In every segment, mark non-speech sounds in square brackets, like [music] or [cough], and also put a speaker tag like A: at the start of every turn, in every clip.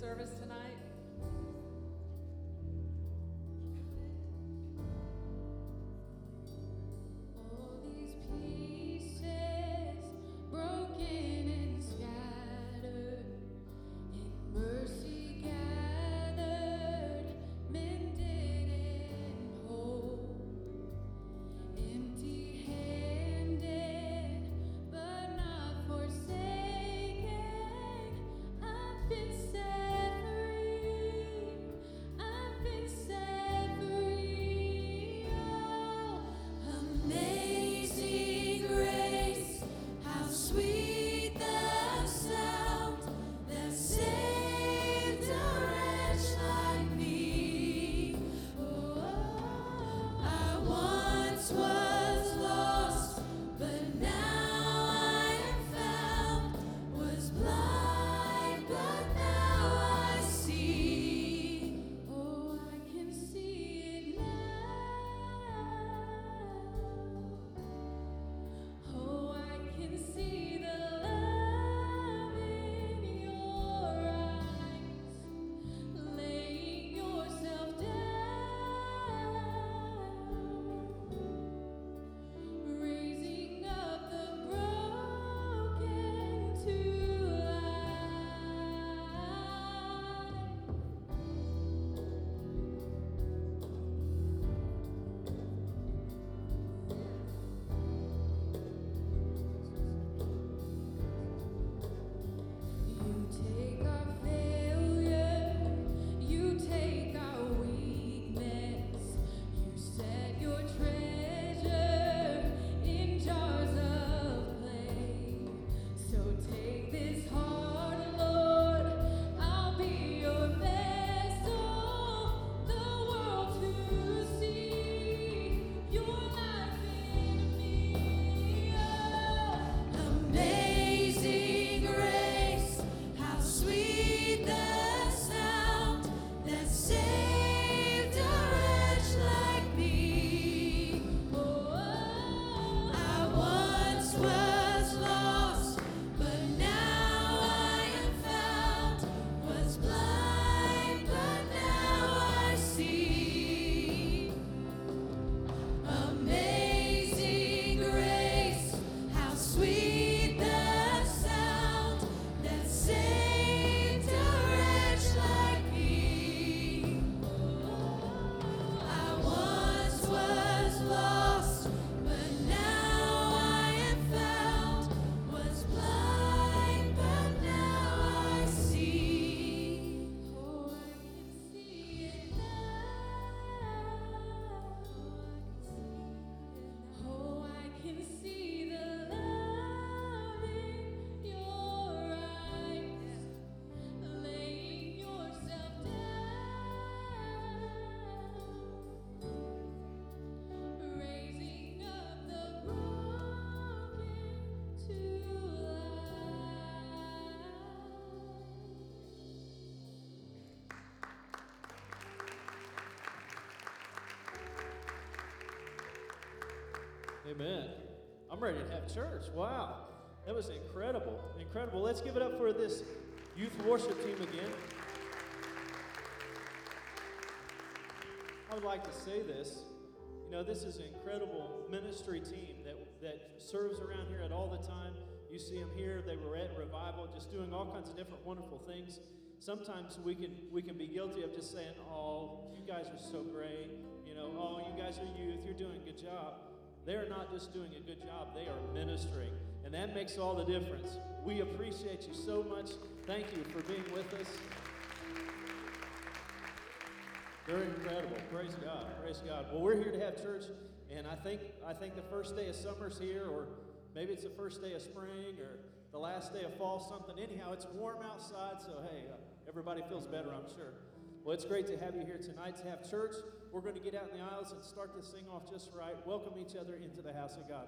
A: but Amen. I'm ready to have church. Wow. That was incredible. Incredible. Let's give it up for this youth worship team again. I would like to say this. You know, this is an incredible ministry team that, that serves around here at all the time. You see them here. They were at revival, just doing all kinds of different wonderful things. Sometimes we can we can be guilty of just saying, "Oh, you guys are so great," you know, "Oh, you guys are youth. You're doing a good job." They are not just doing a good job; they are ministering, and that makes all the difference. We appreciate you so much. Thank you for being with us. They're incredible. Praise God. Praise God. Well, we're here to have church, and I think I think the first day of summer's here, or maybe it's the first day of spring, or the last day of fall, something. Anyhow, it's warm outside, so hey, uh, everybody feels better, I'm sure. Well, it's great to have you here tonight to have church. We're going to get out in the aisles and start this thing off just right. Welcome each other into the house of God.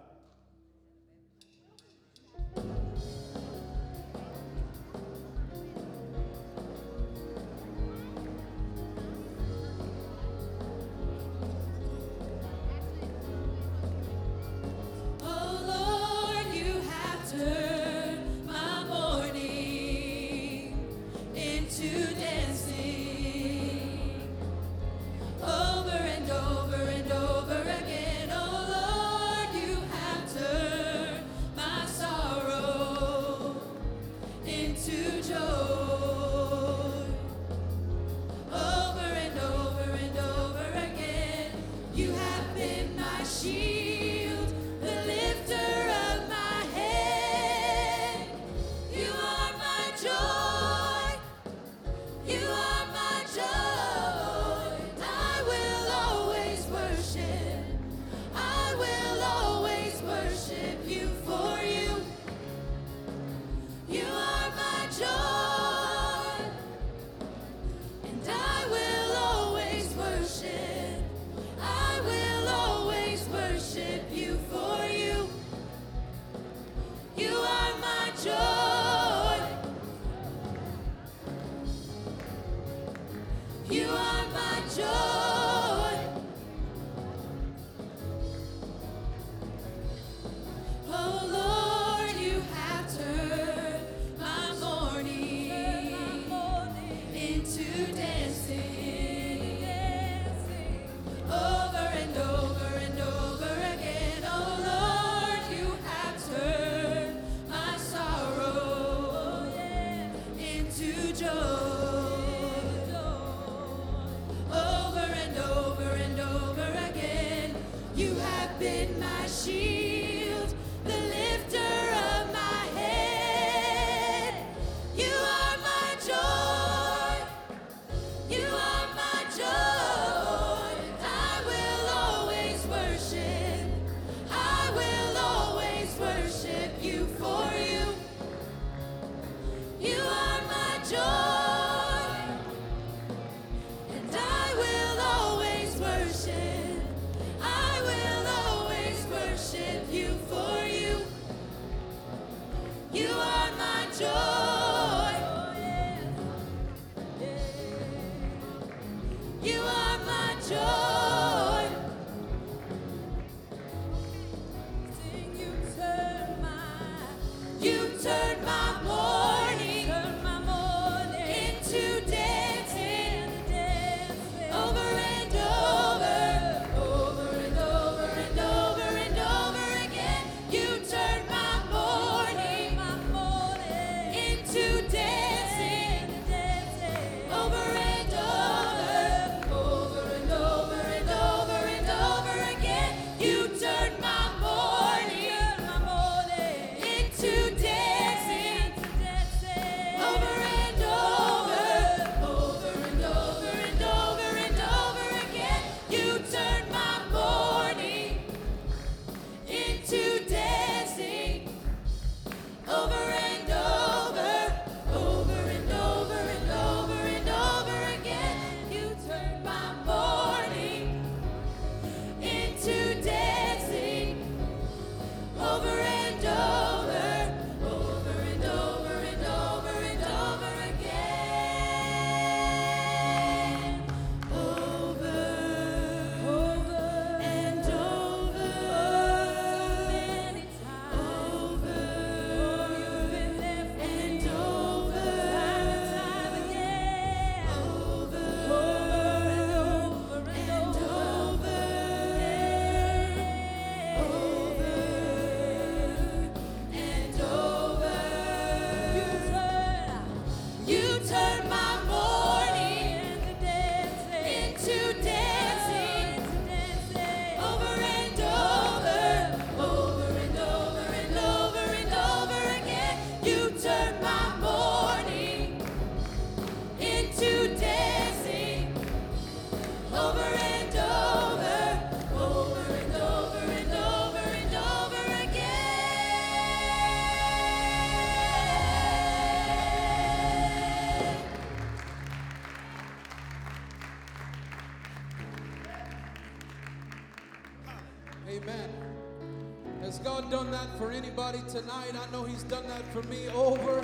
B: Tonight. I know He's done that for me over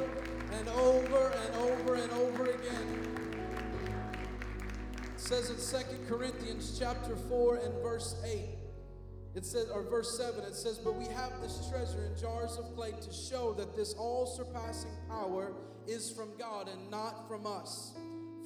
B: and over and over and over again. It says in Second Corinthians chapter 4 and verse 8. It says, or verse 7, it says, But we have this treasure in jars of clay to show that this all surpassing power is from God and not from us.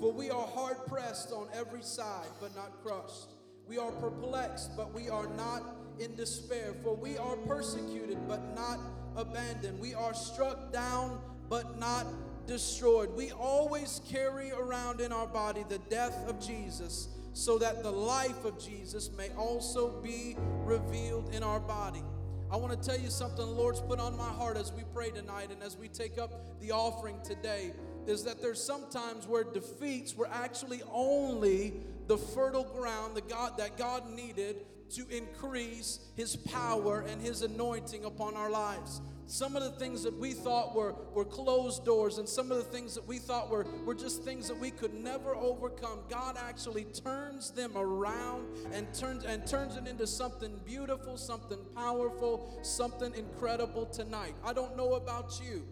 B: For we are hard pressed on every side, but not crushed. We are perplexed, but we are not in despair. For we are persecuted, but not abandoned. We are struck down, but not destroyed. We always carry around in our body the death of Jesus, so that the life of Jesus may also be revealed in our body. I want to tell you something the Lord's put on my heart as we pray tonight and as we take up the offering today is that there's sometimes where defeats were actually only the fertile ground that God, that God needed to increase his power and his anointing upon our lives. Some of the things that we thought were, were closed doors and some of the things that we thought were, were just things that we could never overcome, God actually turns them around and turns and turns it into something beautiful, something powerful, something incredible tonight. I don't know about you,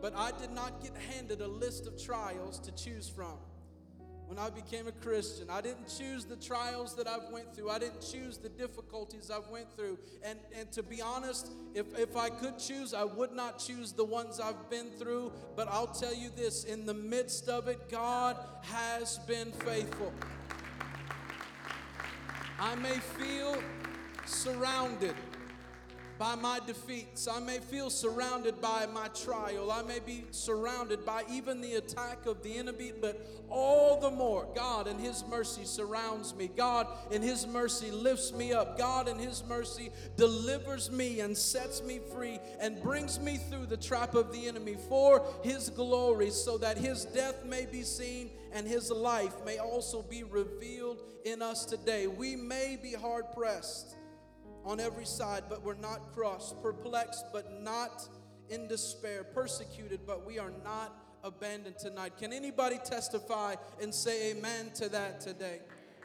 B: but I did not get handed a list of trials to choose from when I became a Christian. I didn't choose the trials that I've went through. I didn't choose the difficulties I've went through. And and to be honest, if if I could choose, I would not choose the ones I've been through, but I'll tell you this, in the midst of it, God has been faithful. I may feel surrounded by my defeats. I may feel surrounded by my trial. I may be surrounded by even the attack of the enemy, but all the more, God in His mercy surrounds me. God in His mercy lifts me up. God in His mercy delivers me and sets me free and brings me through the trap of the enemy for His glory, so that His death may be seen and His life may also be revealed in us today. We may be hard pressed on every side, but we're not crushed, perplexed, but not in despair, persecuted, but we are not abandoned tonight. Can anybody testify and say amen to that today?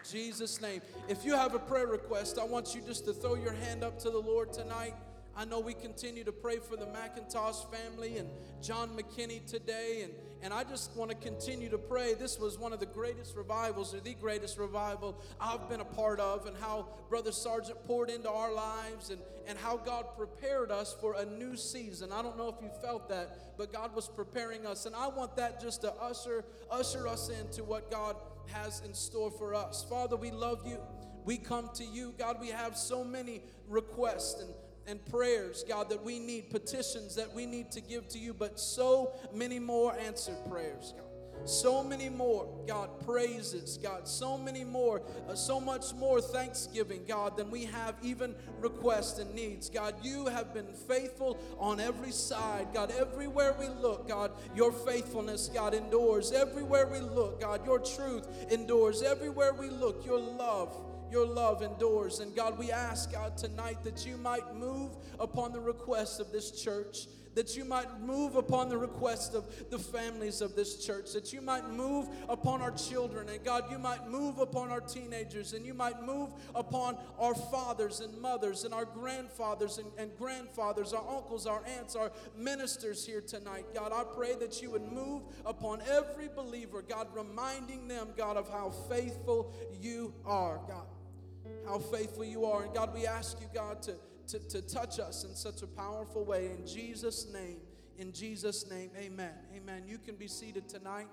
B: Jesus' name. If you have a prayer request, I want you just to throw your hand up to the Lord tonight. I know we continue to pray for the McIntosh family and John McKinney today, and, and I just want to continue to pray. This was one of the greatest revivals, or the greatest revival I've been a part of, and how Brother Sargent poured into our lives, and, and how God prepared us for a new season. I don't know if you felt that, but God was preparing us, and I want that just to usher, usher us into what God has in store for us. Father, we love you. We come to you. God, we have so many requests and and prayers, God, that we need, petitions that we need to give to you, but so many more answered prayers, God. So many more, God, praises, God. So many more, uh, so much more thanksgiving, God, than we have even requests and needs. God, you have been faithful on every side. God, everywhere we look, God, your faithfulness, God, endures. Everywhere we look, God, your truth endures. Everywhere we look, your love your love endures. And God, we ask, God, tonight that you might move upon the requests of this church that you might move upon the request of the families of this church, that you might move upon our children, and God, you might move upon our teenagers, and you might move upon our fathers and mothers, and our grandfathers and, and grandfathers, our uncles, our aunts, our ministers here tonight. God, I pray that you would move upon every believer, God, reminding them, God, of how faithful you are, God how faithful you are. And God, we ask you, God, to, to, to touch us in such a powerful way. In Jesus' name, in Jesus' name, amen. Amen. You can be seated tonight.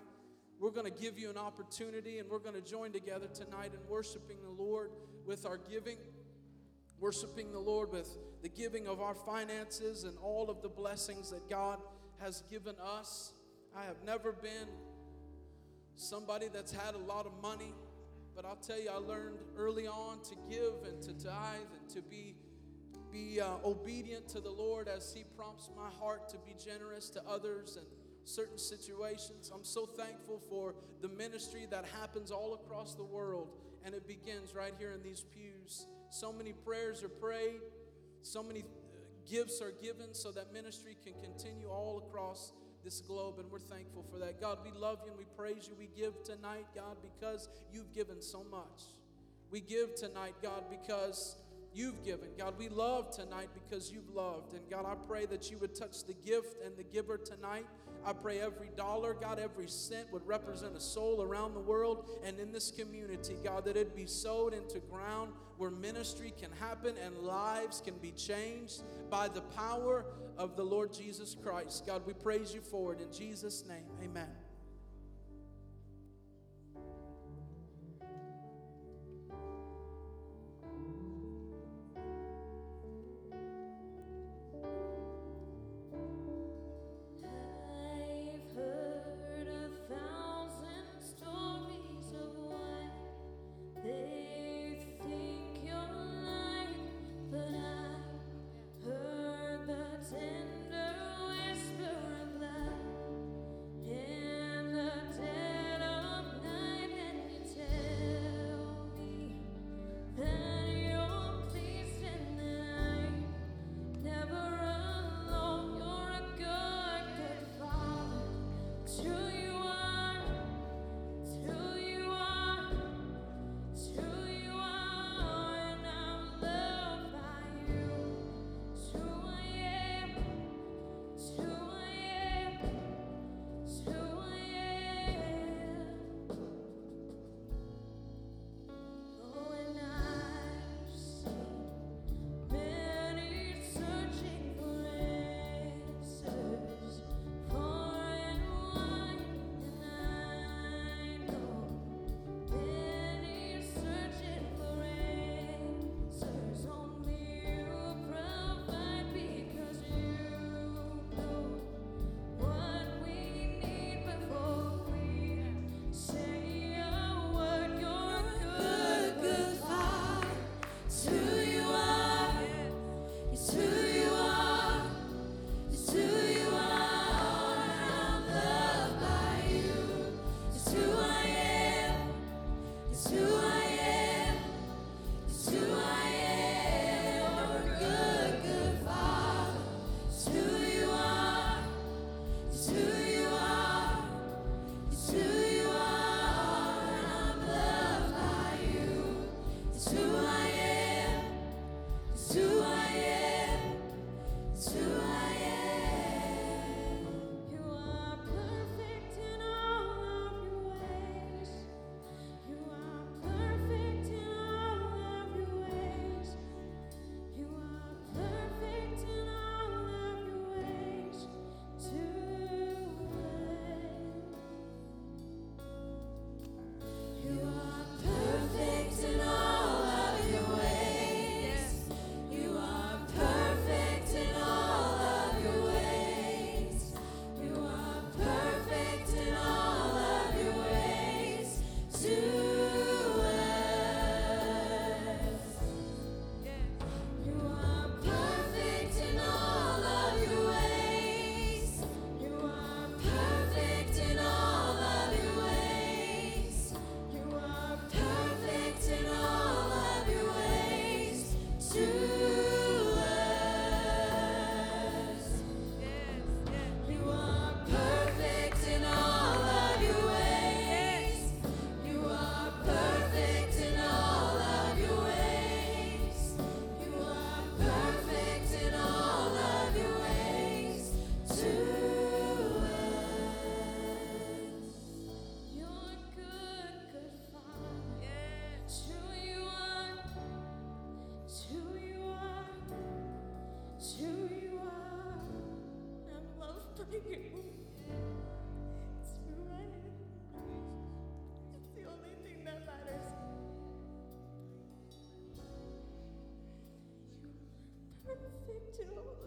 B: We're going to give you an opportunity and we're going to join together tonight in worshiping the Lord with our giving, worshiping the Lord with the giving of our finances and all of the blessings that God has given us. I have never been somebody that's had a lot of money. But I'll tell you, I learned early on to give and to tithe and to be be uh, obedient to the Lord as He prompts my heart to be generous to others and certain situations. I'm so thankful for the ministry that happens all across the world, and it begins right here in these pews. So many prayers are prayed, so many uh, gifts are given so that ministry can continue all across this globe, and we're thankful for that. God, we love you and we praise you. We give tonight, God, because you've given so much. We give tonight, God, because
A: you've given. God, we love tonight because you've loved. And God, I pray that you would touch the gift and the giver tonight. I pray every dollar, God, every cent would represent a soul around the world and in this community, God, that it'd be sowed into ground where ministry can happen and lives can be changed by the power of the Lord Jesus Christ. God, we praise you for it in Jesus' name. Amen.
C: too.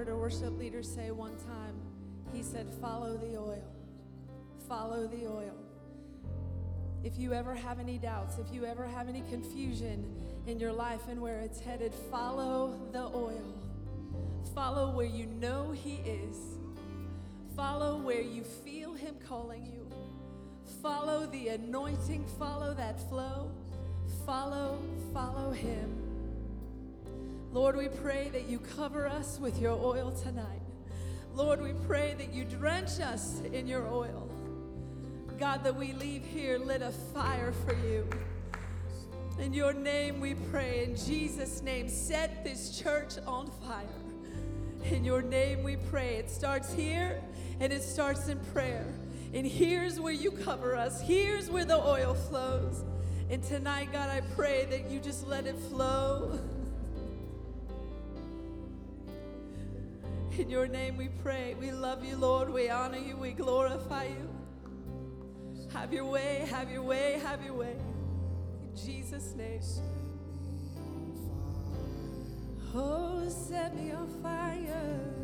C: Heard a
A: worship leader say one time, he said, Follow the oil. Follow the oil. If you ever have any doubts, if you ever have any confusion in your life and where it's headed, follow the oil. Follow where you know He is. Follow where you feel Him calling you. Follow the anointing, follow that flow. Follow, follow Him. Lord, we pray that you cover us with your oil tonight. Lord, we pray that you drench us in your oil. God, that we leave here lit a fire for you. In your name we pray. In Jesus' name, set this church on fire. In your name we pray. It starts here and it starts in prayer. And here's where you cover us, here's where the oil flows. And tonight, God, I pray that you just let it flow. In your name we pray. We love you, Lord. We honor you. We glorify you. Have your way, have your way, have your way. In Jesus' name. Oh, set me on fire.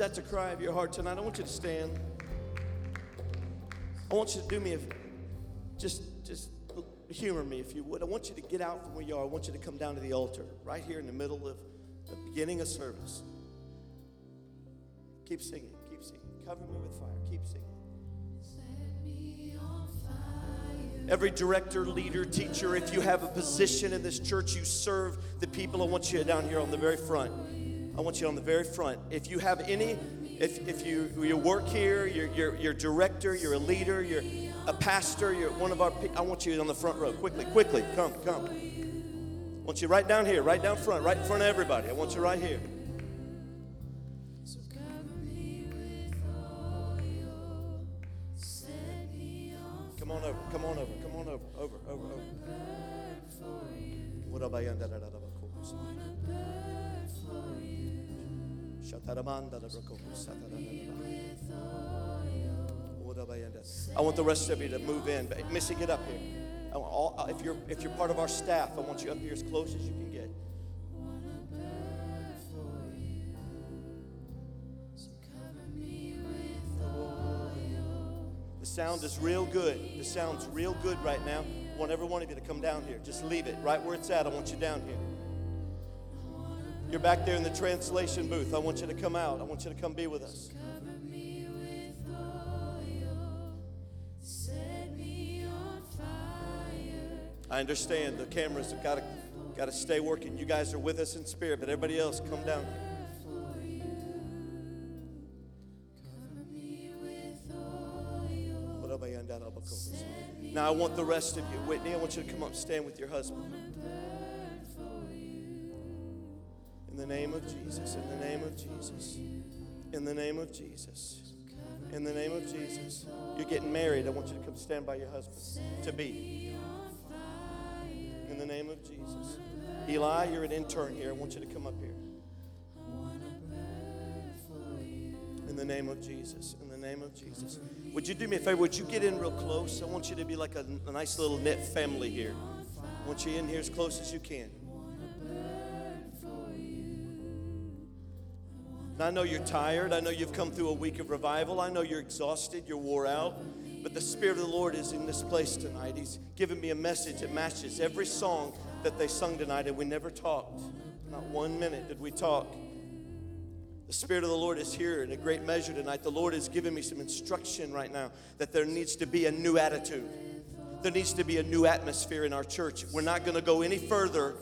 D: Is a cry of your heart tonight? I want you to stand. I want you to do me a just just humor me if you would. I want you to get out from where you are. I want you to come down to the altar right here in the middle of the beginning of service. Keep singing, keep singing. Cover me with fire. Keep singing.
A: Set me on fire.
D: Every director, leader, teacher, if you have a position in this church, you serve the people. I want you down here on the very front. I want you on the very front. If you have any, if, if you, you work here, you're, you're, you're a director, you're a leader, you're a pastor, you're one of our, I want you on the front row. Quickly, quickly, come, come. I want you right down here, right down front, right in front of everybody. I want you right here. Come on over, come on over, come on over, over, over, over. I want the rest of you to move in. But Missy, get up here. I want all, uh, if you're if you're part of our staff, I want you up here as close as you can get.
A: Wanna burn for you. So cover me with oil.
D: The sound is real good. The sound's real good right now. I want every one of you to come down here. Just leave it right where it's at. I want you down here. You're back there in the translation booth. I want you to come out. I want you to come be with us.
A: Cover me with oil. Set me on fire.
D: I understand the cameras have got to got to stay working. You guys are with us in spirit, but everybody else, come down here. Now I want the rest of you, Whitney. I want you to come up, stand with your husband. In the name of Jesus. In the name of Jesus. In the name of Jesus. In the name of Jesus. You're getting married. I want you to come stand by your husband to be. In the name of Jesus. Eli, you're an intern here. I want you to come up here. In the name of Jesus. In the name of Jesus. Would you do me a favor? Would you get in real close? I want you to be like a, a nice little knit family here. I want you in here as close as you can. And I know you're tired. I know you've come through a week of revival. I know you're exhausted. You're wore out. But the Spirit of the Lord is in this place tonight. He's given me a message that matches every song that they sung tonight, and we never talked. Not one minute did we talk. The Spirit of the Lord is here in a great measure tonight. The Lord has given me some instruction right now that there needs to be a new attitude. There needs to be a new atmosphere in our church. We're not going to go any further.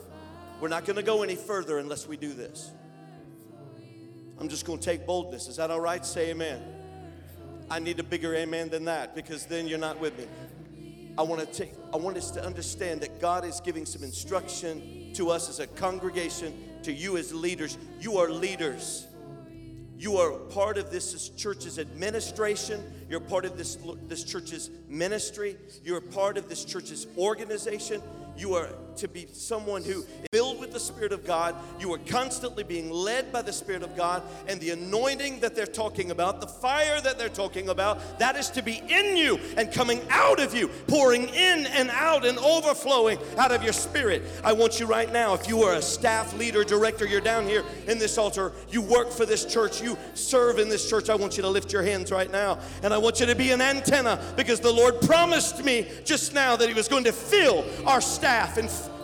D: We're not going to go any further unless we do this. I'm just going to take boldness. Is that all right? Say amen. I need a bigger amen than that because then you're not with me. I want to take I want us to understand that God is giving some instruction to us as a congregation, to you as leaders. You are leaders. You are part of this church's administration. You're part of this, this church's ministry. You're part of this church's organization. You are to be someone who filled with the Spirit of God. You are constantly being led by the Spirit of God. And the anointing that they're talking about, the fire that they're talking about, that is to be in you and coming out of you, pouring in and out and overflowing out of your spirit. I want you right now, if you are a staff leader, director, you're down here in this altar, you work for this church, you serve in this church, I want you to lift your hands right now. And I want you to be an antenna because the Lord promised me just now that He was going to fill our staff and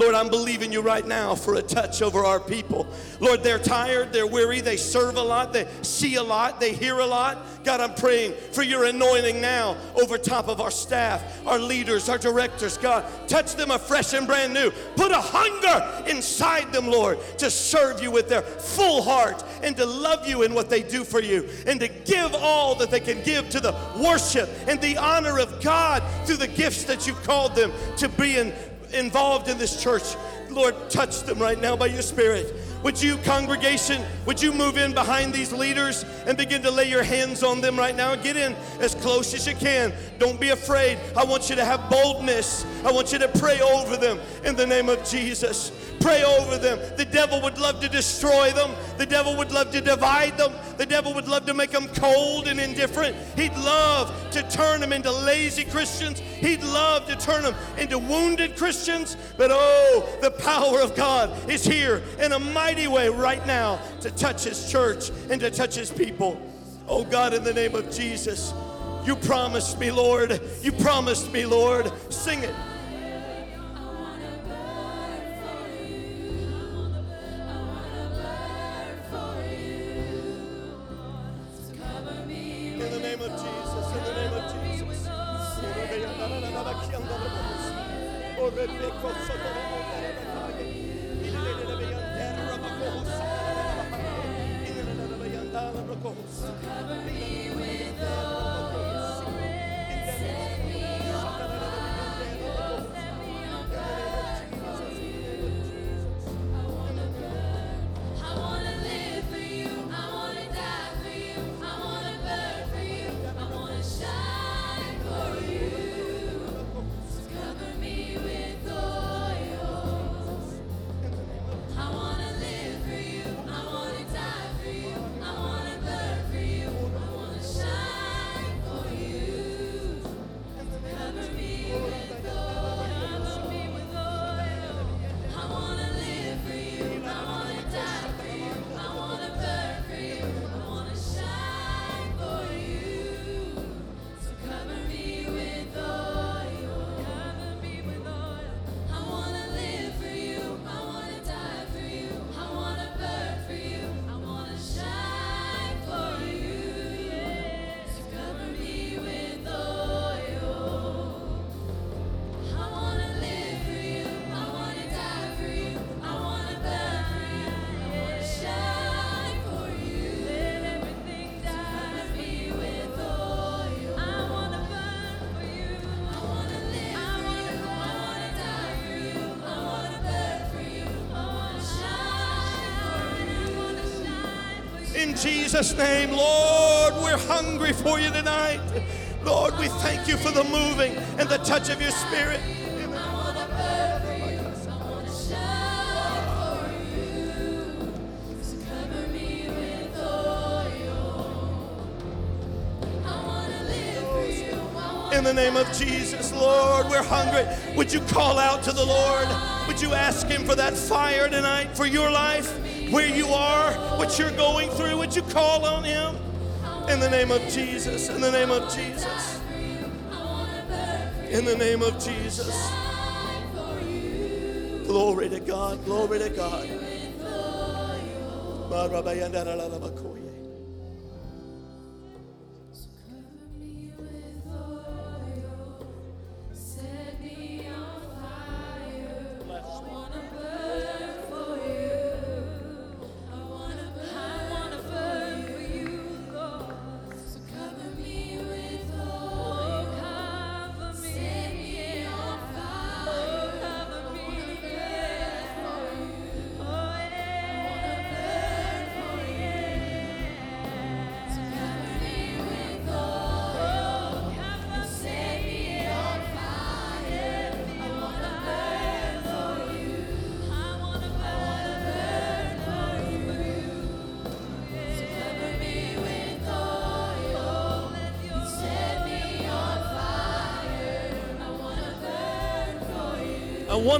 D: Lord, I'm believing you right now for a touch over our people. Lord, they're tired, they're weary, they serve a lot, they see a lot, they hear a lot. God, I'm praying for your anointing now over top of our staff, our leaders, our directors. God, touch them afresh and brand new. Put a hunger inside them, Lord, to serve you with their full heart and to love you in what they do for you and to give all that they can give to the worship and the honor of God through the gifts that you've called them to be in involved in this church. Lord, touch them right now by your Spirit. Would you, congregation, would you move in behind these leaders and begin to lay your hands on them right now? Get in as close as you can. Don't be afraid. I want you to have boldness. I want you to pray over them in the name of Jesus.
A: Pray over them. The devil would love to destroy them. The devil would love to divide them. The devil would love to make them cold and indifferent. He'd love to turn them into lazy Christians. He'd love to turn them into wounded Christians. But oh, the power of God is here in a mighty way right now to touch his church and to touch his people. Oh God, in the name of Jesus, you promised me, Lord. You promised me, Lord. Sing it. Jesus' name, Lord, we're hungry for you tonight. Lord, we thank you for the moving and the touch of your spirit. In the name of Jesus, Lord, we're hungry. Would you call out to the Lord? Would you ask Him for that fire tonight for your life, where you are, what you're going through? Would you call on Him? In the name of Jesus, in the name of Jesus, in the name of Jesus. Glory to God, glory to God.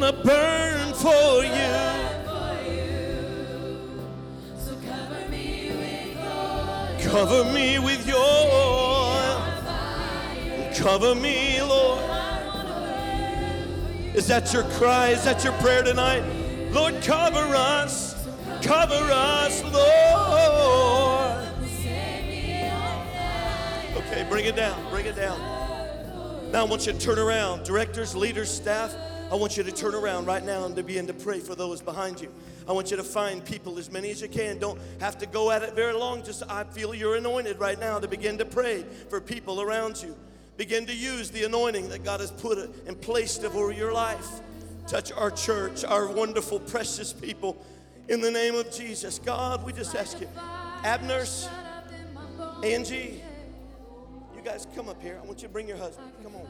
A: To burn for you.
D: So cover me with oil.
A: Cover me with your oil. Cover me, Lord. Is that your cry? Is that your prayer tonight? Lord, cover us. Cover us, Lord. Okay, bring it down. Bring it down. Now I want you to turn around. Directors, leaders, staff, I want you to turn around right now and to begin to pray for those behind you. I want you to find people as many as you can. Don't have to go at it very long. Just I feel you're anointed right now to begin to pray for people around you. Begin to use the anointing that God has put and placed over your life. Touch our church, our wonderful, precious people. In the name of Jesus, God, we just ask you. Abner's, Angie, you guys come up here. I want you to bring your husband. Come on.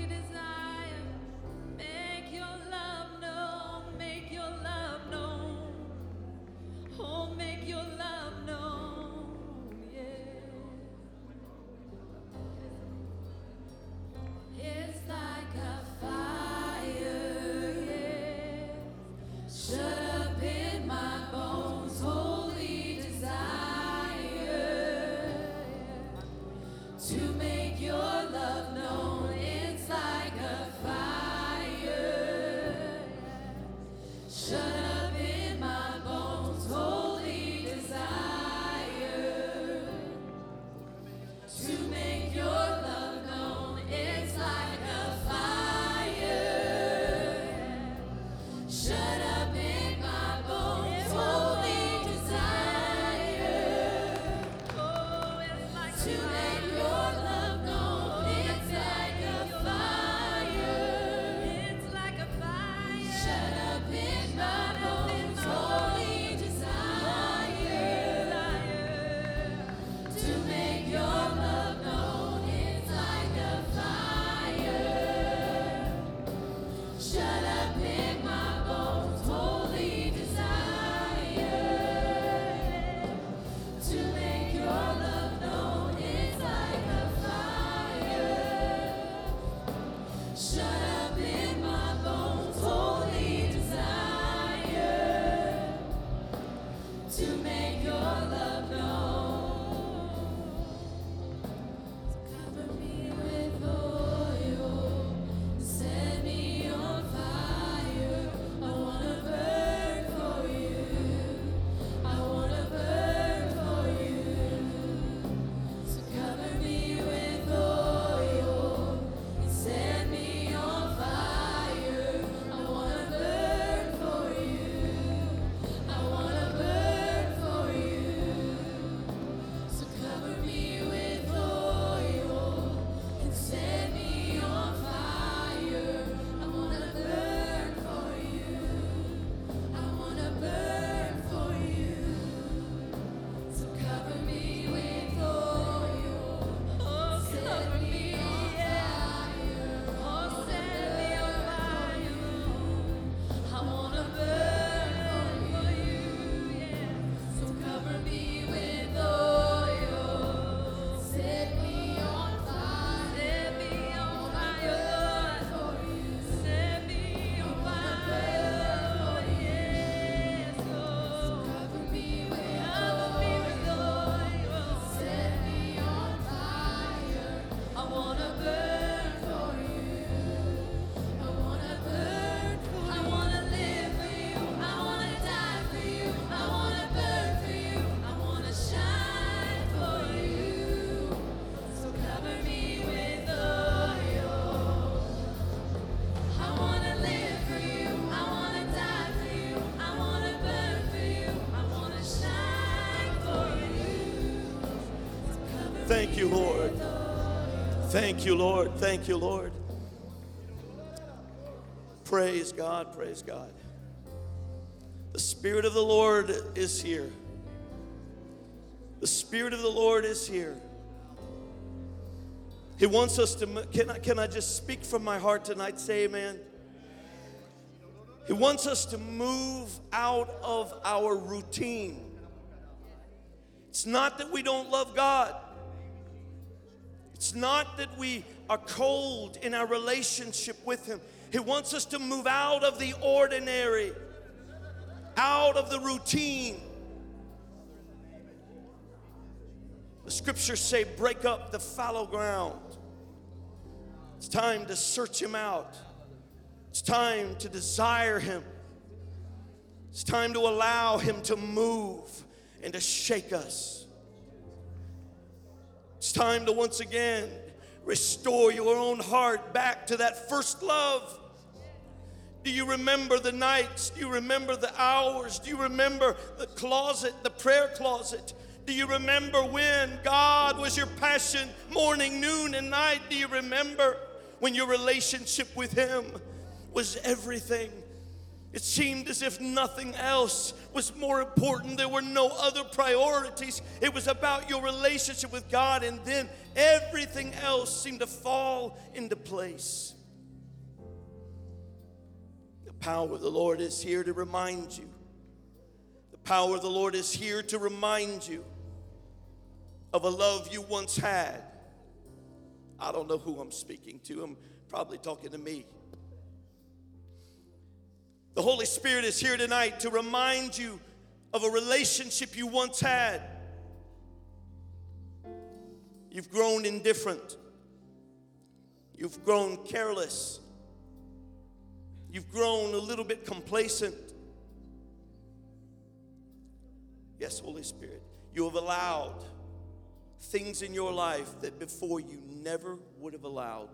A: Thank you, Lord. Thank you, Lord. Praise God. Praise God. The Spirit of the Lord is here. The Spirit of the Lord is here. He wants us to, can I, can I just speak from my heart tonight? Say amen. He wants us to move out of our routine. It's not that we don't love God. It's not that we are cold in our relationship with Him. He wants us to move out of the ordinary, out of the routine. The scriptures say, break up the fallow ground. It's time to search Him out. It's time to desire Him. It's time to allow Him to move and to shake us. It's time to once again restore your own heart back to that first love. Do you remember the nights? Do you remember the hours? Do you remember the closet, the prayer closet? Do you remember when God was your passion morning, noon, and night? Do you remember when your relationship with Him
D: was everything. It seemed as if nothing else was more important. There were no other priorities. It was about your relationship with God, and then everything else seemed to fall into place. The power of the Lord is here to remind you. The power of the Lord is here to remind you of a love you once had. I don't know who I'm speaking to. I'm probably talking to me. The Holy Spirit is here tonight to remind you of a relationship you once had. You've grown indifferent. You've grown careless. You've grown a little bit complacent. Yes, Holy Spirit, you have allowed things in your life that before you never would have allowed.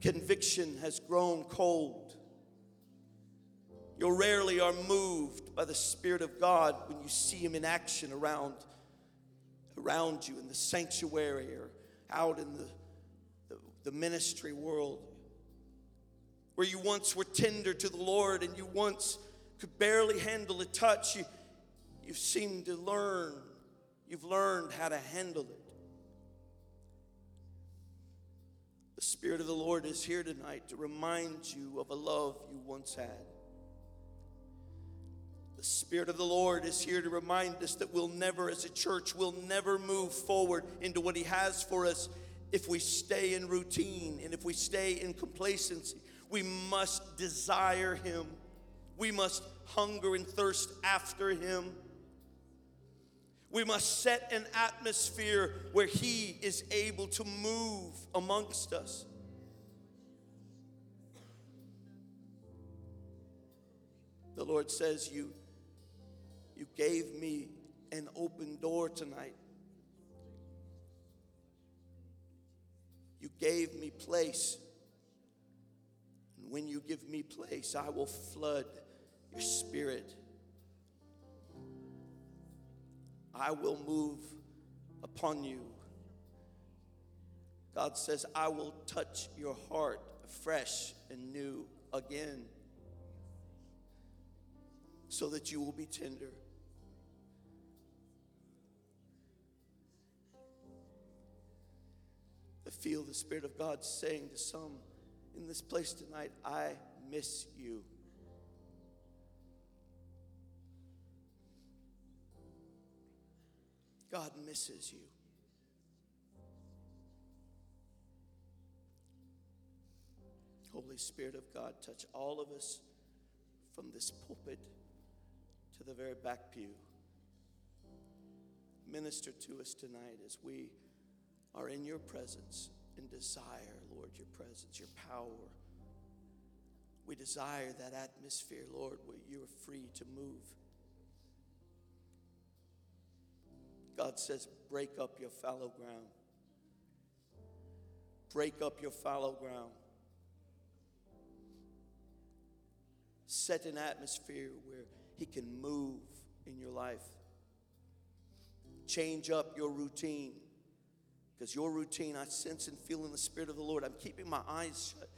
D: Conviction has grown cold. You rarely are moved by the Spirit of God when you see Him in action around, around you in the sanctuary or out in the, the, the ministry world. Where you once were tender to the Lord and you once could barely handle a touch, you, you seem to learn, you've learned how to handle it. The Spirit of the Lord is here tonight to remind you of a love you once had. The Spirit of the Lord is here to remind us that we'll never, as a church, we'll never move forward into what He has for us if we stay in routine and if we stay in complacency. We must desire Him, we must hunger and thirst after Him. We must set an atmosphere where He is able to move amongst us. The Lord says, You, you gave me an open door tonight. You gave me place. And when you give me place, I will flood your spirit. I will move upon you. God says, I will touch your heart fresh and new again so that you will be tender. I feel the Spirit of God saying to some in this place tonight, I miss you. God misses you. Holy Spirit of God, touch all of us from this pulpit to the very back pew. Minister to us tonight as we are in your presence and desire, Lord, your presence, your power. We desire that atmosphere, Lord, where you're free to move. God says, break up your fallow ground. Break up your fallow ground. Set an atmosphere where He can move in your life. Change up your routine. Because your routine, I sense and feel in the Spirit of the Lord. I'm keeping my eyes shut.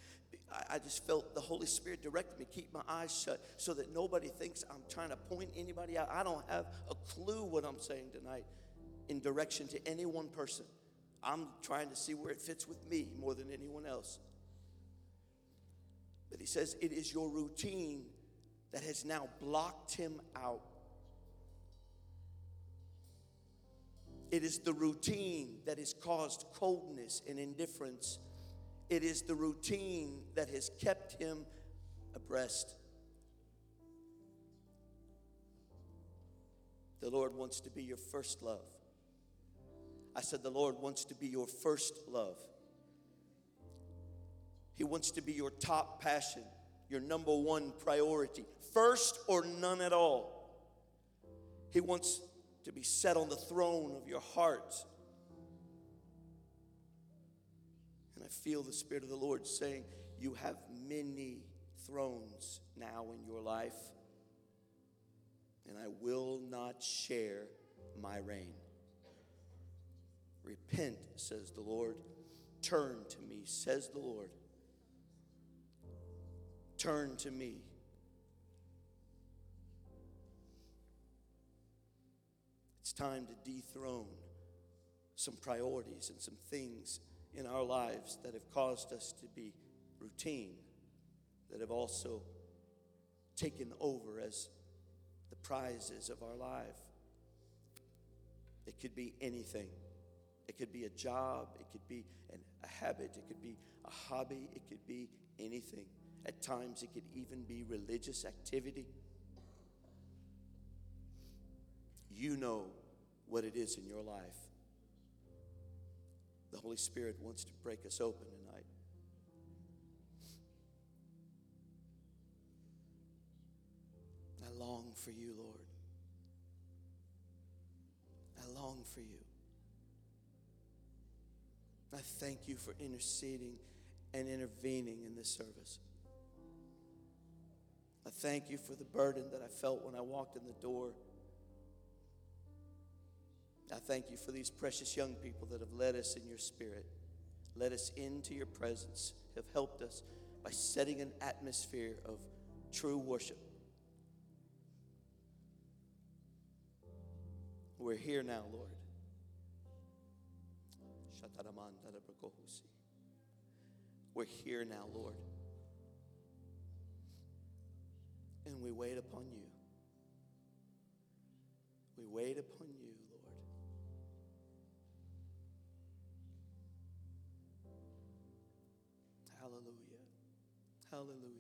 D: I, just felt the Holy Spirit direct me, keep my eyes shut so that nobody thinks I'm trying to point anybody out. I don't have a clue what I'm saying tonight in direction to any one person. I'm trying to see where it fits with me more than anyone else. But he says it is your routine that has now blocked him out. It is the routine that has caused coldness and indifference. It is the routine that has kept him abreast. The Lord wants to be your first love. I said, The Lord wants to be your first love. He wants to be your top passion, your number one priority, first or none at all. He wants to be set on the throne of your heart. And I feel the Spirit of the Lord saying, You have many thrones now in your life, and I will not share my reign. Repent, says the Lord, Turn to me, says the Lord. Turn to me. It's time to dethrone some priorities and some things in our lives that have caused us to be routine, that have also taken over as the prizes of our life. It could be anything. It could be a job, it could be an, a habit, it could be a hobby, it could be anything. At times, it could even be religious activity. You know what it is in your life. The Holy Spirit wants to break us open tonight. I long for you, Lord. I long for you. I thank you for interceding and intervening in this service. I thank you for the burden that I felt when I walked in the door. I thank you for these precious young people that have led us in your spirit, led us into your presence, have helped us by setting an atmosphere of true worship. We're here now, Lord. We're here now, Lord. And we wait upon you. We wait upon you, Lord. Hallelujah. Hallelujah.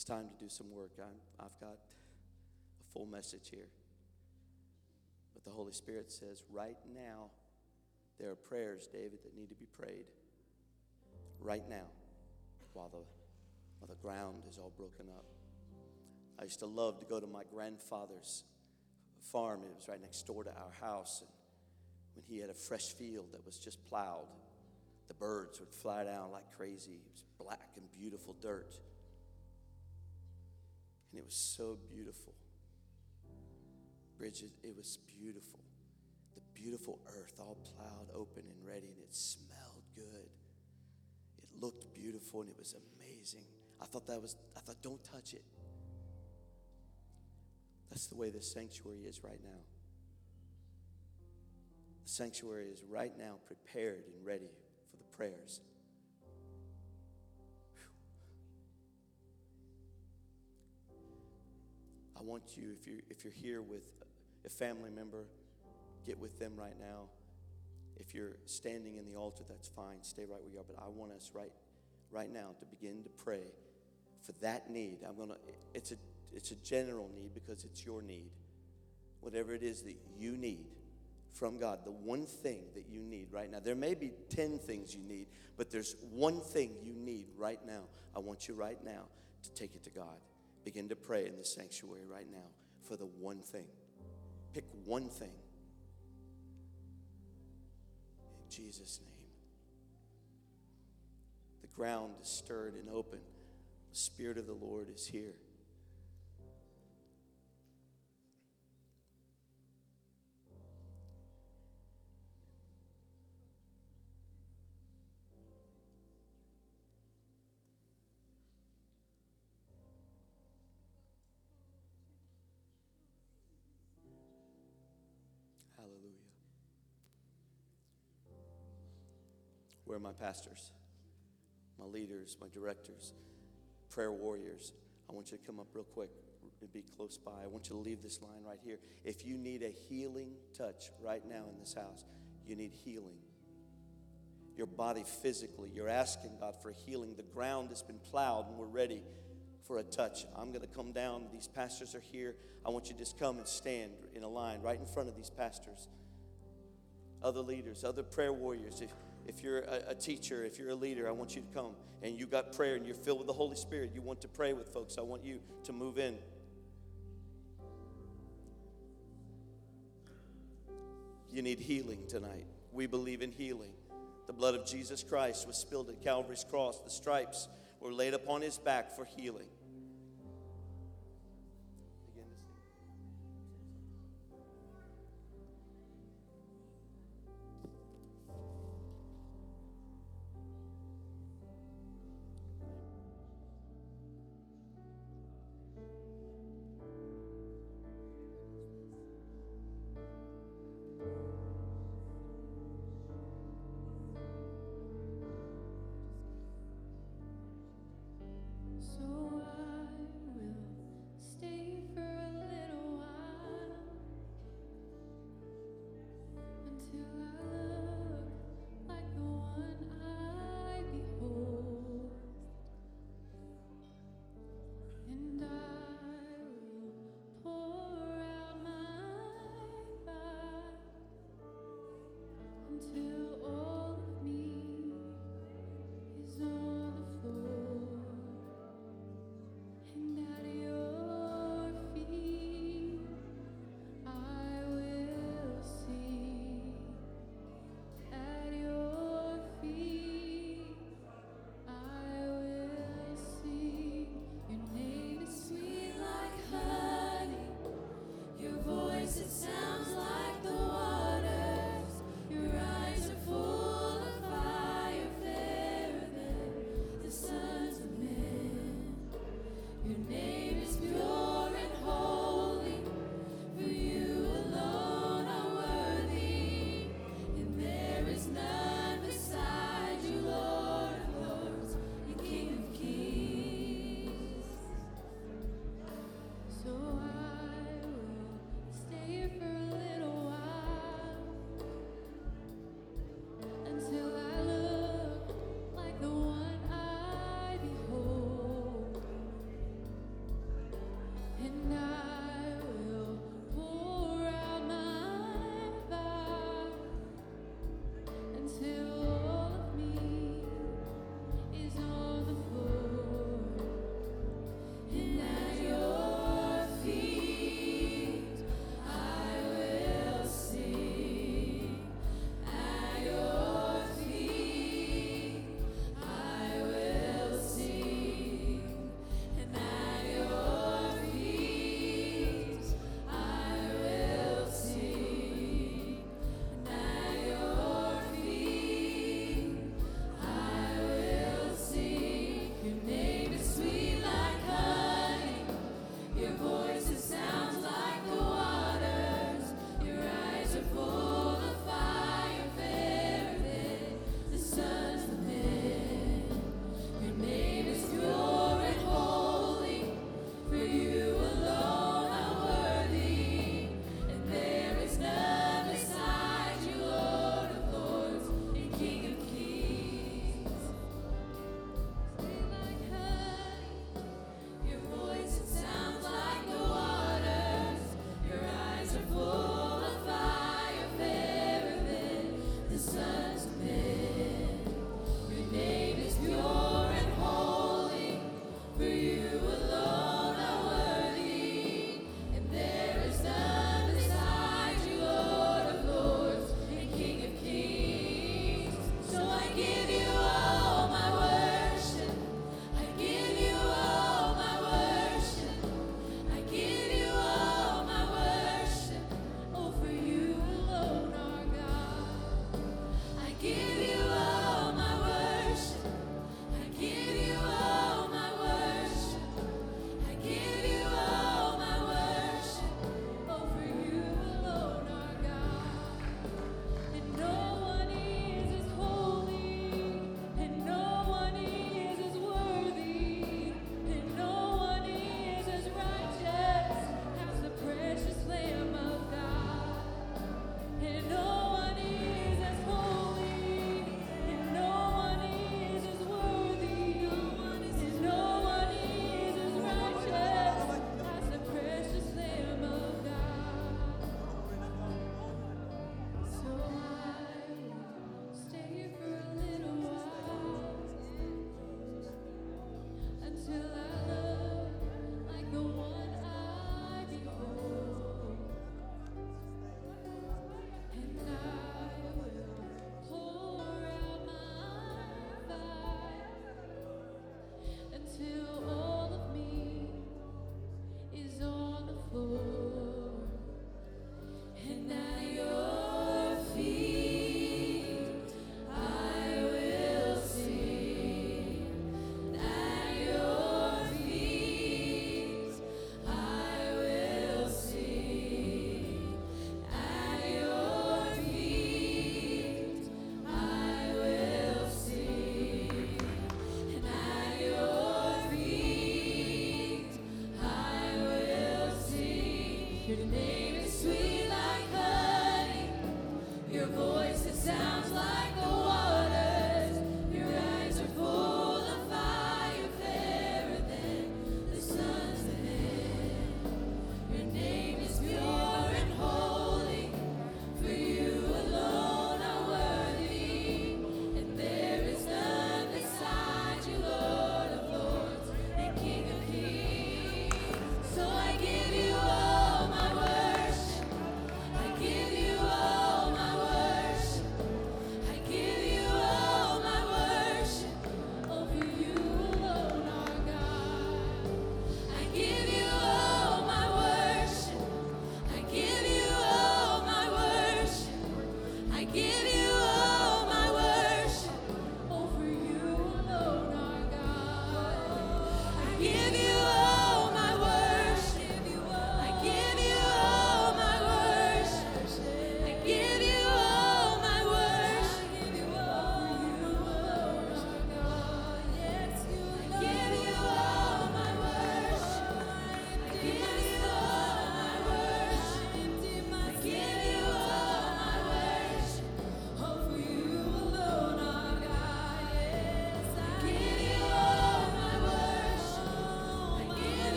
D: It's time to do some work. I'm, I've got a full message here. But the Holy Spirit says, right now, there are prayers, David, that need to be prayed. Right now, while the, while the ground is all broken up. I used to love to go to my grandfather's farm. It was right next door to our house. And when he had a fresh field that was just plowed, the birds would fly down like crazy. It was black and beautiful dirt. And it was so beautiful. Bridget, it was beautiful. The beautiful earth all plowed open and ready, and it smelled good. It looked beautiful and it was amazing. I thought that was, I thought, don't touch it. That's the way the sanctuary is right now. The sanctuary is right now prepared and ready for the prayers. I want you, if you're, if you're here with a family member, get with them right now. If you're standing in the altar, that's fine. Stay right where you are. But I want us right, right now to begin to pray for that need. I'm gonna. It's a, it's a general need because it's your need. Whatever it is that you need from God, the one thing that you need right now. There may be ten things you need, but there's one thing you need right now. I want you right now to take it to God. Begin to pray in the sanctuary right now for the one thing. Pick one thing. In Jesus' name. The ground is stirred and open. The Spirit of the Lord is here. Are my pastors, my leaders, my directors, prayer warriors? I want you to come up real quick and be close by. I want you to leave this line right here. If you need a healing touch right now in this house, you need healing. Your body physically, you're asking God for healing. The ground has been plowed and we're ready for a touch. I'm going to come down. These pastors are here. I want you to just come and stand in a line right in front of these pastors. Other leaders, other prayer warriors. If, if you're a, a teacher, if you're a leader, I want you to come and you got prayer and you're filled with the Holy Spirit. You want to pray with folks. I want you to move in. You need healing tonight. We believe in healing. The blood of Jesus Christ was spilled at Calvary's cross. The stripes were laid upon his back for healing.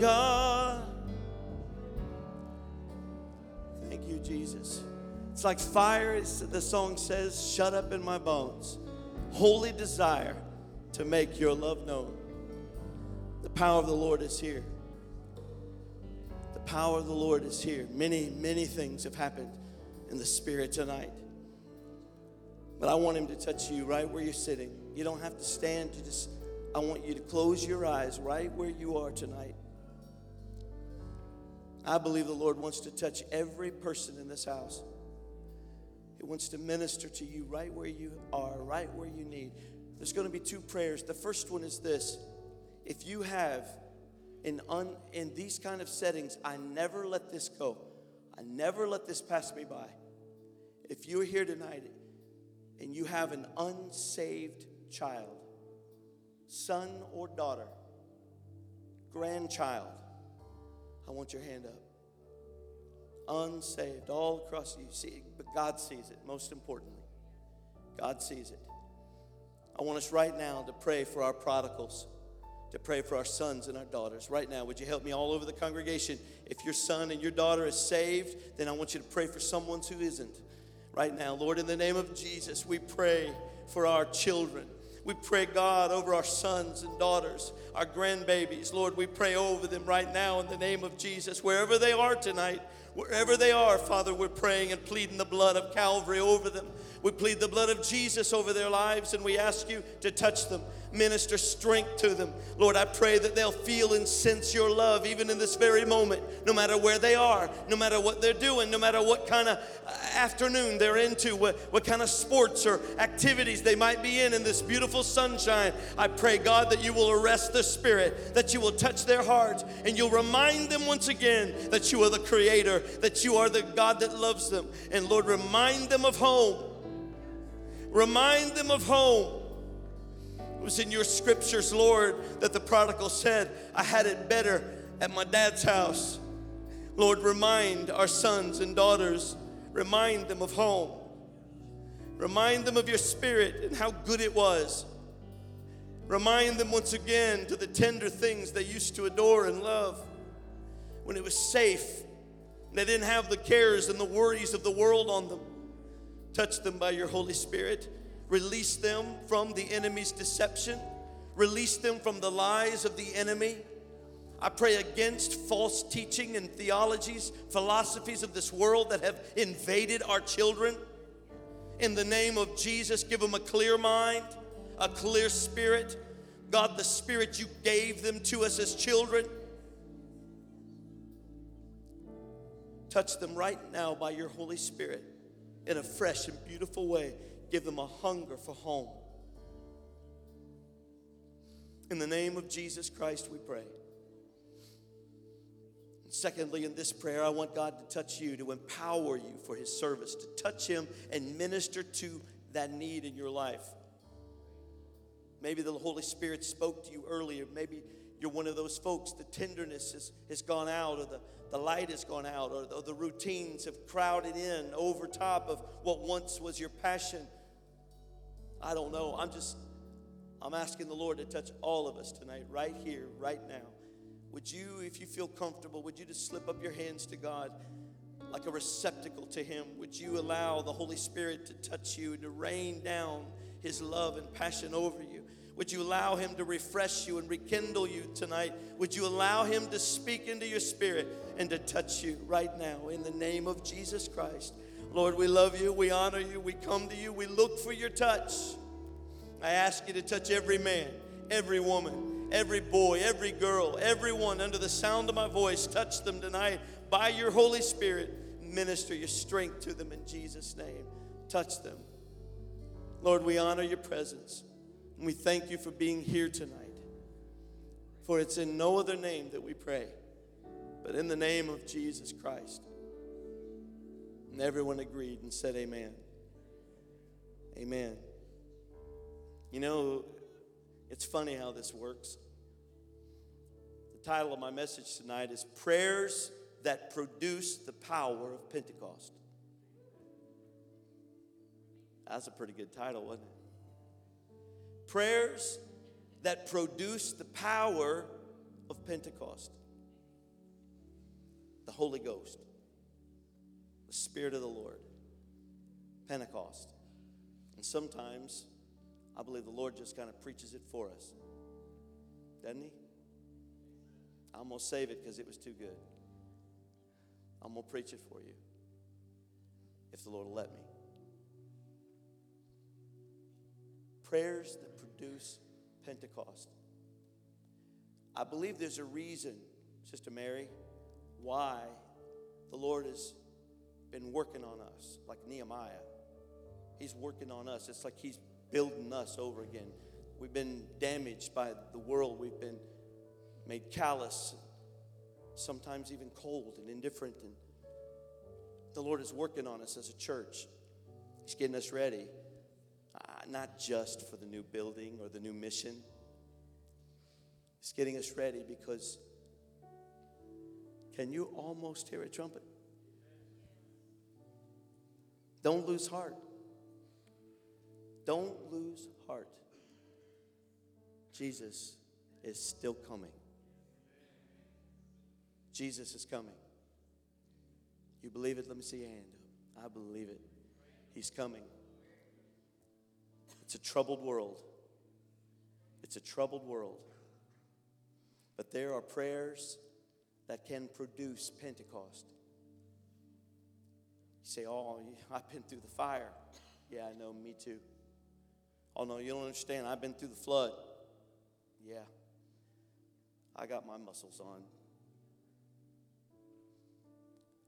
D: God. Thank you, Jesus. It's like fire, as the song says, shut up in my bones. Holy desire to make your love known. The power of the Lord is here. The power of the Lord is here. Many, many things have happened in the Spirit tonight. But I want Him to touch you right where you're sitting. You don't have to stand. You just, I want you to close your eyes right where you are tonight. I believe the Lord wants to touch every person in this house. He wants to minister to you right where you are, right where you need. There's going to be two prayers. The first one is this if you have in, un, in these kind of settings, I never let this go. I never let this pass me by. If you're here tonight and you have an unsaved child, son or daughter, grandchild, I want your hand up. Unsaved, all across you. See, but God sees it, most importantly. God sees it. I want us right now to pray for our prodigals to pray for our sons and our daughters. Right now, would you help me all over the congregation? If your son and your daughter is saved, then I want you to pray for someone who isn't. Right now, Lord, in the name of Jesus, we pray for our children. We pray, God, over our sons and daughters, our grandbabies. Lord, we pray over them right now in the name of Jesus. Wherever they are tonight, wherever they are, Father, we're praying and pleading the blood of Calvary over them. We plead the blood of Jesus over their lives and we ask you to touch them minister strength to them. Lord, I pray that they'll feel and sense your love even in this very moment, no matter where they are, no matter what they're doing, no matter what kind of uh, afternoon they're into, what, what kind of sports or activities they might be in in this beautiful sunshine. I pray, God, that you will arrest their spirit, that you will touch their hearts, and you'll remind them once again that you are the creator, that you are the God that loves them. And Lord, remind them of home. Remind them of home. It was in your scriptures, Lord, that the prodigal said, I had it better at my dad's house. Lord, remind our sons and daughters, remind them of home. Remind them of your spirit and how good it was. Remind them once again to the tender things they used to adore and love when it was safe. They didn't have the cares and the worries of the world on them. Touch them by your Holy Spirit. Release them from the enemy's deception. Release them from the lies of the enemy. I pray against false teaching and theologies, philosophies of this world that have invaded our children. In the name of Jesus, give them a clear mind, a clear spirit. God, the spirit you gave them to us as children. Touch them right now by your Holy Spirit in a fresh and beautiful way. Give them a hunger for home. In the name of Jesus Christ, we pray. And secondly, in this prayer, I want God to touch you, to empower you for His service, to touch Him and minister to that need in your life. Maybe the Holy Spirit spoke to you earlier. Maybe you're one of those folks, the tenderness has, has gone out, or the, the light has gone out, or, or the routines have crowded in over top of what once was your passion. I don't know. I'm just, I'm asking the Lord to touch all of us tonight, right here, right now. Would you, if you feel comfortable, would you just slip up your hands to God like a receptacle to Him? Would you allow the Holy Spirit to touch you and to rain down His love and passion over you? Would you allow Him to refresh you and rekindle you tonight? Would you allow Him to speak into your spirit and to touch you right now in the name of Jesus Christ? Lord, we love you, we honor you, we come to you, we look for your touch. I ask you to touch every man, every woman, every boy, every girl, everyone under the sound of my voice. Touch them tonight by your Holy Spirit. Minister your strength to them in Jesus' name. Touch them. Lord, we honor your presence. And we thank you for being here tonight. For it's in no other name that we pray, but in the name of Jesus Christ. And everyone agreed and said, Amen. Amen. You know, it's funny how this works. The title of my message tonight is Prayers That Produce the Power of Pentecost. That's a pretty good title, wasn't it? Prayers that produce the power of Pentecost. The Holy Ghost, the Spirit of the Lord, Pentecost. And sometimes I believe the Lord just kind of preaches it for us. Doesn't He? I'm going to save it because it was too good. I'm going to preach it for you if the Lord will let me. Prayers that produce Pentecost. I believe there's a reason, Sister Mary, why the Lord has been working on us, like Nehemiah. He's working on us. It's like He's building us over again. We've been damaged by the world, we've been made callous, sometimes even cold and indifferent. And the Lord is working on us as a church. He's getting us ready, uh, not just for the new building or the new mission. He's getting us ready because can you almost hear a trumpet? Don't lose heart. Don't lose heart. Jesus is still coming. Jesus is coming. You believe it? Let me see your hand. I believe it. He's coming. It's a troubled world. It's a troubled world. But there are prayers that can produce Pentecost. Say, Oh, I've been through the fire. Yeah, I know, me too. Oh, no, you don't understand. I've been through the flood. Yeah, I got my muscles on.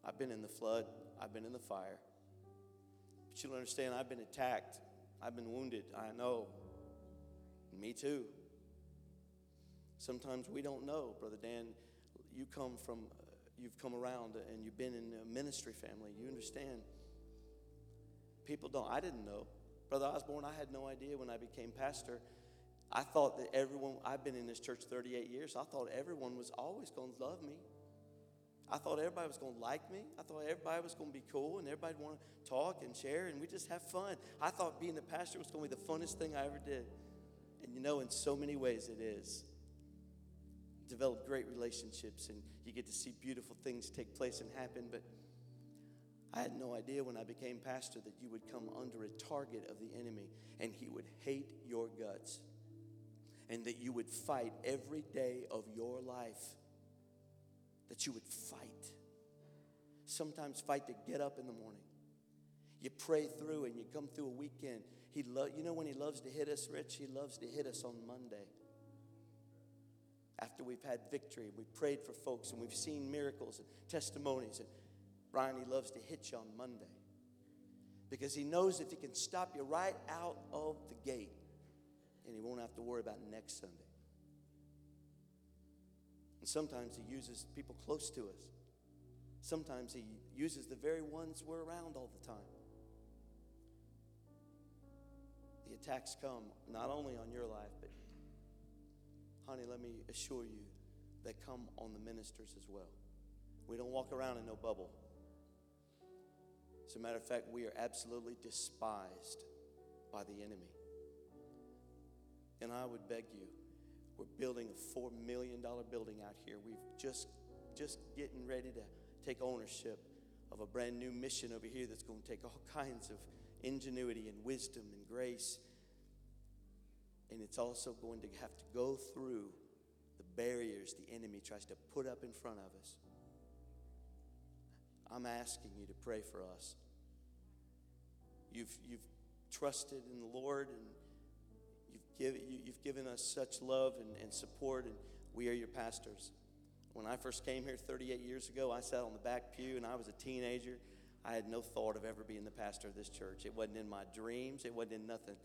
D: I've been in the flood, I've been in the fire. But you don't understand, I've been attacked, I've been wounded. I know. Me too. Sometimes we don't know, Brother Dan. You come from, you've come around and you've been in a ministry family. You understand. People don't. I didn't know. Brother Osborne, I had no idea when I became pastor. I thought that everyone, I've been in this church 38 years, I thought everyone was always going to love me. I thought everybody was going to like me. I thought everybody was going to be cool and everybody want to talk and share and we just have fun. I thought being a pastor was going to be the funnest thing I ever did. And you know, in so many ways it is. Develop great relationships and you get to see beautiful things take place and happen. But I had no idea when I became pastor that you would come under a target of the enemy and he would hate your guts and that you would fight every day of your life that you would fight. Sometimes fight to get up in the morning. You pray through and you come through a weekend. He lo- you know when he loves to hit us, Rich? He loves to hit us on Monday. After we've had victory, we've prayed for folks and we've seen miracles and testimonies. And Brian, he loves to hit you on Monday because he knows if he can stop you right out of the gate, and he won't have to worry about next Sunday. And sometimes he uses people close to us. Sometimes he uses the very ones we're around all the time. The attacks come not only on your life, but, honey, let me assure you, they come on the ministers as well. We don't walk around in no bubble. As a matter of fact, we are absolutely despised by the enemy. And I would beg you, we're building a four million dollar building out here. We've just just getting ready to take ownership of a brand new mission over here that's going to take all [laughs] kinds of ingenuity and wisdom and grace. And it's also going to have to go through the barriers the enemy tries to put up in front of us. I'm asking you to pray for us. You've, you've trusted in the Lord and you've, give, you, you've given us such love and, and support, and we are your pastors. When I first came here 38 years ago, I sat on the back pew and I was a teenager. I had no thought of ever being the pastor of this church. It wasn't in my dreams, it wasn't in nothing.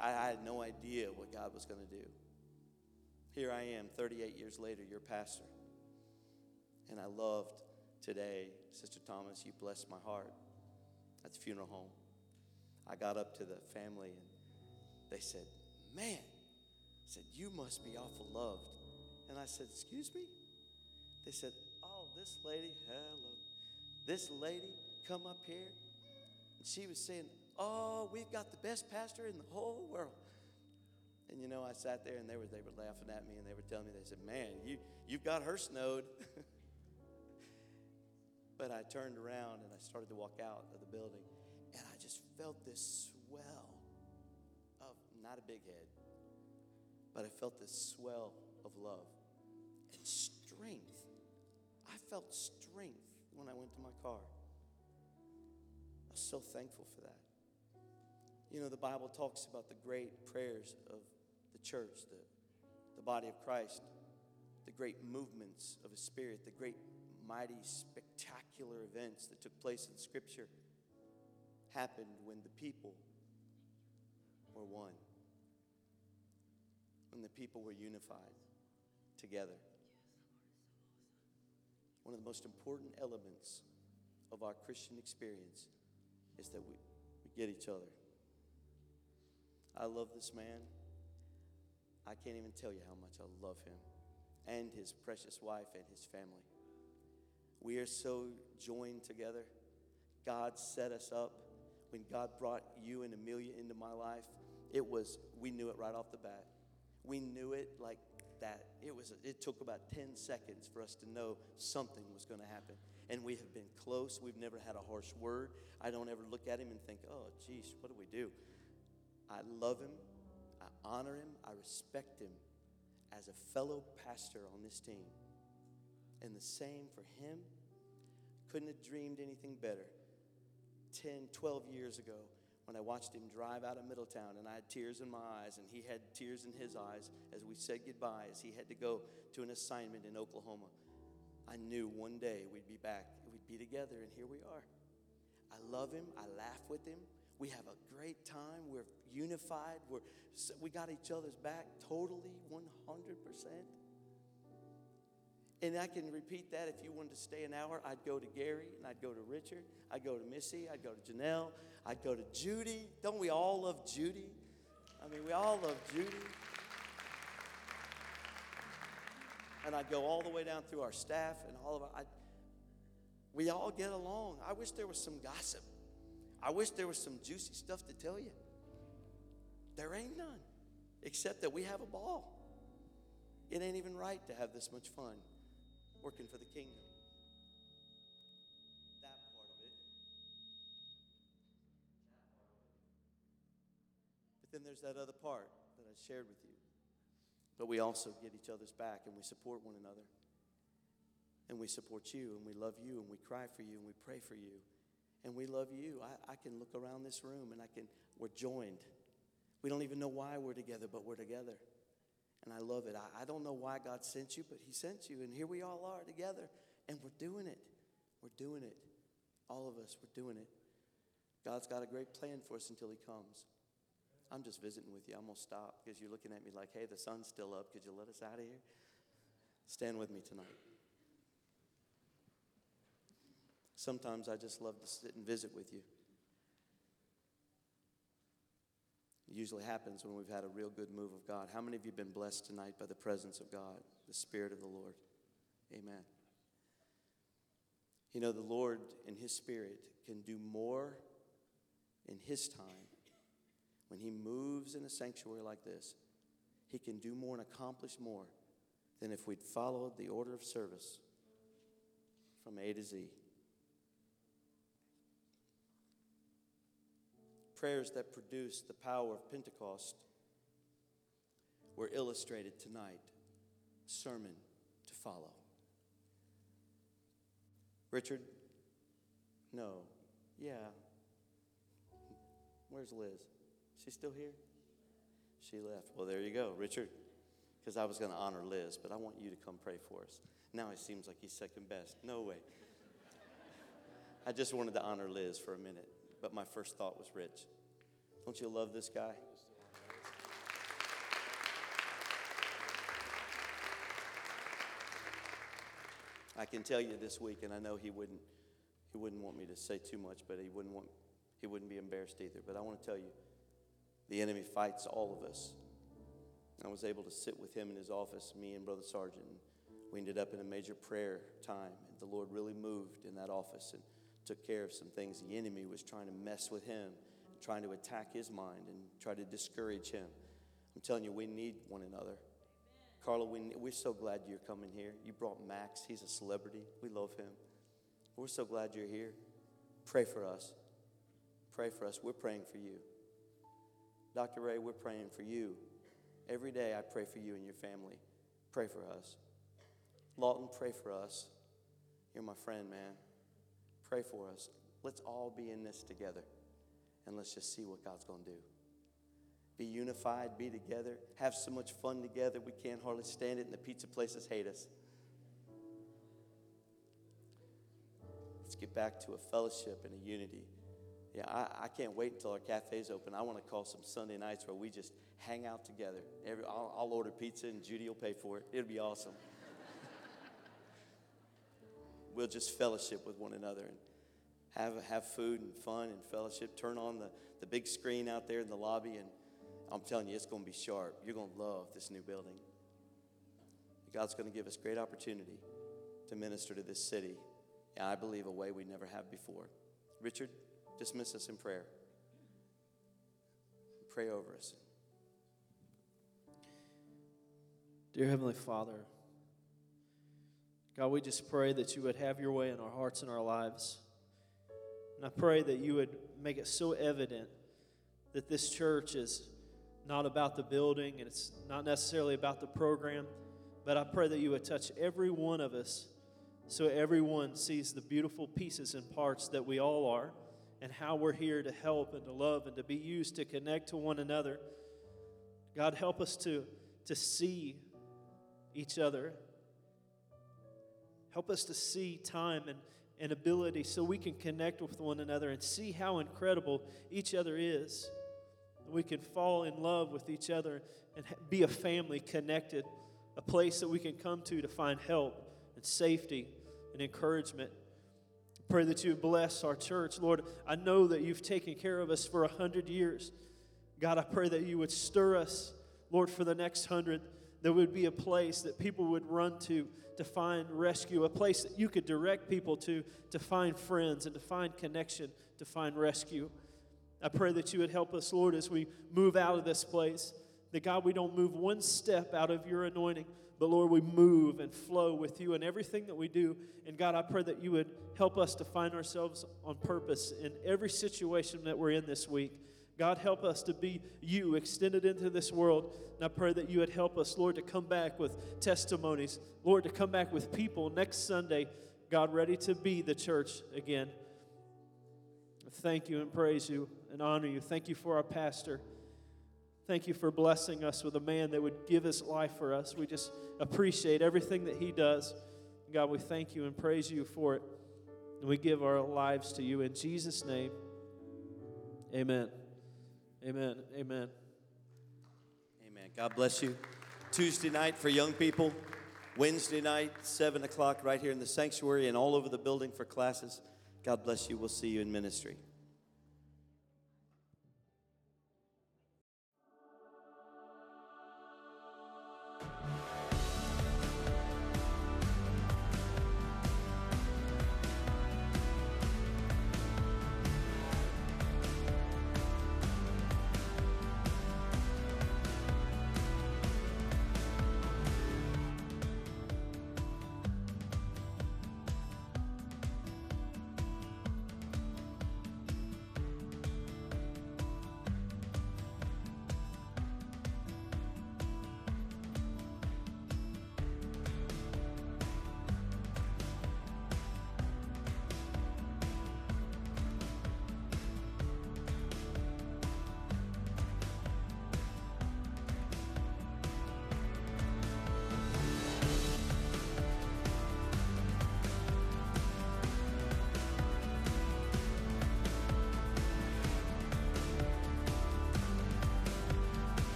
D: I, I had no idea what God was going to do. Here I am, 38 years later, your pastor. And I loved today, Sister Thomas, you blessed my heart at the funeral home. I got up to the family and they said, Man, said, you must be awful loved. And I said, Excuse me? They said, Oh, this lady, hello. This lady come up here and she was saying, Oh, we've got the best pastor in the whole world. And you know, I sat there and they were they were laughing at me and they were telling me, they said, Man, you you've got her snowed. [laughs] But I turned around and I started to walk out of the building, and I just felt this swell of not a big head, but I felt this swell of love and strength. I felt strength when I went to my car. I was so thankful for that. You know, the Bible talks about the great prayers of the church, the, the body of Christ, the great movements of His Spirit, the great, mighty, spectacular events that took place in Scripture happened when the people were one, when the people were unified together. One of the most important elements of our Christian experience is that we, we get each other. I love this man. I can't even tell you how much I love him and his precious wife and his family. We are so joined together. God set us up. When God brought you and Amelia into my life, it was, we knew it right off the bat. We knew it like that. It was, it took about 10 seconds for us to know something was going to happen. And we have been close. We've never had a harsh word. I don't ever look at him and think, oh, geez, what do we do? I love him. I honor him. I respect him as a fellow pastor on this team. And the same for him. Couldn't have dreamed anything better. 10, 12 years ago, when I watched him drive out of Middletown and I had tears in my eyes and he had tears in his eyes as we said goodbye, as he had to go to an assignment in Oklahoma. I knew one day we'd be back, we'd be together, and here we are. I love him. I laugh with him. We have a great time. We're unified. We're, we got each other's back totally 100%. And I can repeat that if you wanted to stay an hour, I'd go to Gary and I'd go to Richard, I'd go to Missy, I'd go to Janelle, I'd go to Judy. Don't we all love Judy? I mean, we all love Judy. And I'd go all the way down through our staff and all of our. I'd, we all get along. I wish there was some gossip. I wish there was some juicy stuff to tell you. There ain't none, except that we have a ball. It ain't even right to have this much fun working for the kingdom. But then there's that other part that I shared with you. But we also get each other's back and we support one another. And we support you and we love you and we cry for you and we pray for you. And we love you. I, I can look around this room and I can, we're joined. We don't even know why we're together, but we're together. And I love it. I, I don't know why God sent you, but He sent you. And here we all are together. And we're doing it. We're doing it. All of us, we're doing it. God's got a great plan for us until He comes. I'm just visiting with you. I'm going to stop because you're looking at me like, hey, the sun's still up. Could you let us out of here? Stand with me tonight. Sometimes I just love to sit and visit with you. It usually happens when we've had a real good move of God. How many of you have been blessed tonight by the presence of God, the Spirit of the Lord? Amen. You know, the Lord in His Spirit can do more in His time. When He moves in a sanctuary like this, He can do more and accomplish more than if we'd followed the order of service from A to Z. prayers that produced the power of Pentecost were illustrated tonight. Sermon to follow. Richard? No. Yeah. Where's Liz? She still here? She left. Well, there you go, Richard. Because I was going to honor Liz, but I want you to come pray for us. Now it seems like he's second best. No way. I just wanted to honor Liz for a minute but my first thought was Rich. Don't you love this guy? I can tell you this week, and I know he wouldn't, he wouldn't want me to say too much, but he wouldn't want, he wouldn't be embarrassed either. But I want to tell you, the enemy fights all of us. I was able to sit with him in his office, me and Brother Sargent. And we ended up in a major prayer time, and the Lord really moved in that office and took care of some things. The enemy was trying to mess with him, trying to attack his mind and try to discourage him. I'm telling you, we need one another. Carla, we, we're so glad you're coming here. You brought Max, he's a celebrity. We love him. We're so glad you're here. Pray for us. Pray for us. We're praying for you. Dr. Ray, we're praying for you. Every day I pray for you and your family. Pray for us. Lawton, pray for us. You're my friend, man. Pray for us. Let's all be in this together and let's just see what God's going to do. Be unified, be together, have so much fun together. We can't hardly stand it, and the pizza places hate us. Let's get back to a fellowship and a unity. Yeah, I, I can't wait until our cafe's open. I want to call some Sunday nights where we just hang out together. Every, I'll, I'll order pizza and Judy will pay for it. It'll be awesome. We'll just fellowship with one another and have, have food and fun and fellowship. Turn on the, the big screen out there in the lobby, and I'm telling you, it's going to be sharp. You're going to love this new building. God's going to give us great opportunity to minister to this city, and I believe a way we never have before. Richard, dismiss us in prayer. Pray over us.
E: Dear Heavenly Father, God, we just pray that you would have your way in our hearts and our lives. And I pray that you would make it so evident that this church is not about the building and it's not necessarily about the program, but I pray that you would touch every one of us so everyone sees the beautiful pieces and parts that we all are and how we're here to help and to love and to be used to connect to one another. God, help us to, to see each other. Help us to see time and, and ability so we can connect with one another and see how incredible each other is. We can fall in love with each other and be a family connected, a place that we can come to to find help and safety and encouragement. Pray that you bless our church. Lord, I know that you've taken care of us for a hundred years. God, I pray that you would stir us, Lord, for the next hundred. There would be a place that people would run to to find rescue, a place that you could direct people to to find friends and to find connection, to find rescue. I pray that you would help us, Lord, as we move out of this place. That God, we don't move one step out of your anointing, but Lord, we move and flow with you in everything that we do. And God, I pray that you would help us to find ourselves on purpose in every situation that we're in this week. God, help us to be you extended into this world. And I pray that you would help us, Lord, to come back with testimonies. Lord, to come back with people next Sunday, God, ready to be the church again. Thank you and praise you and honor you. Thank you for our pastor. Thank you for blessing us with a man that would give his life for us. We just appreciate everything that he does. God, we thank you and praise you for it. And we give our lives to you in Jesus' name. Amen. Amen. Amen.
D: Amen. God bless you. Tuesday night for young people, Wednesday night, 7 o'clock, right here in the sanctuary and all over the building for classes. God bless you. We'll see you in ministry.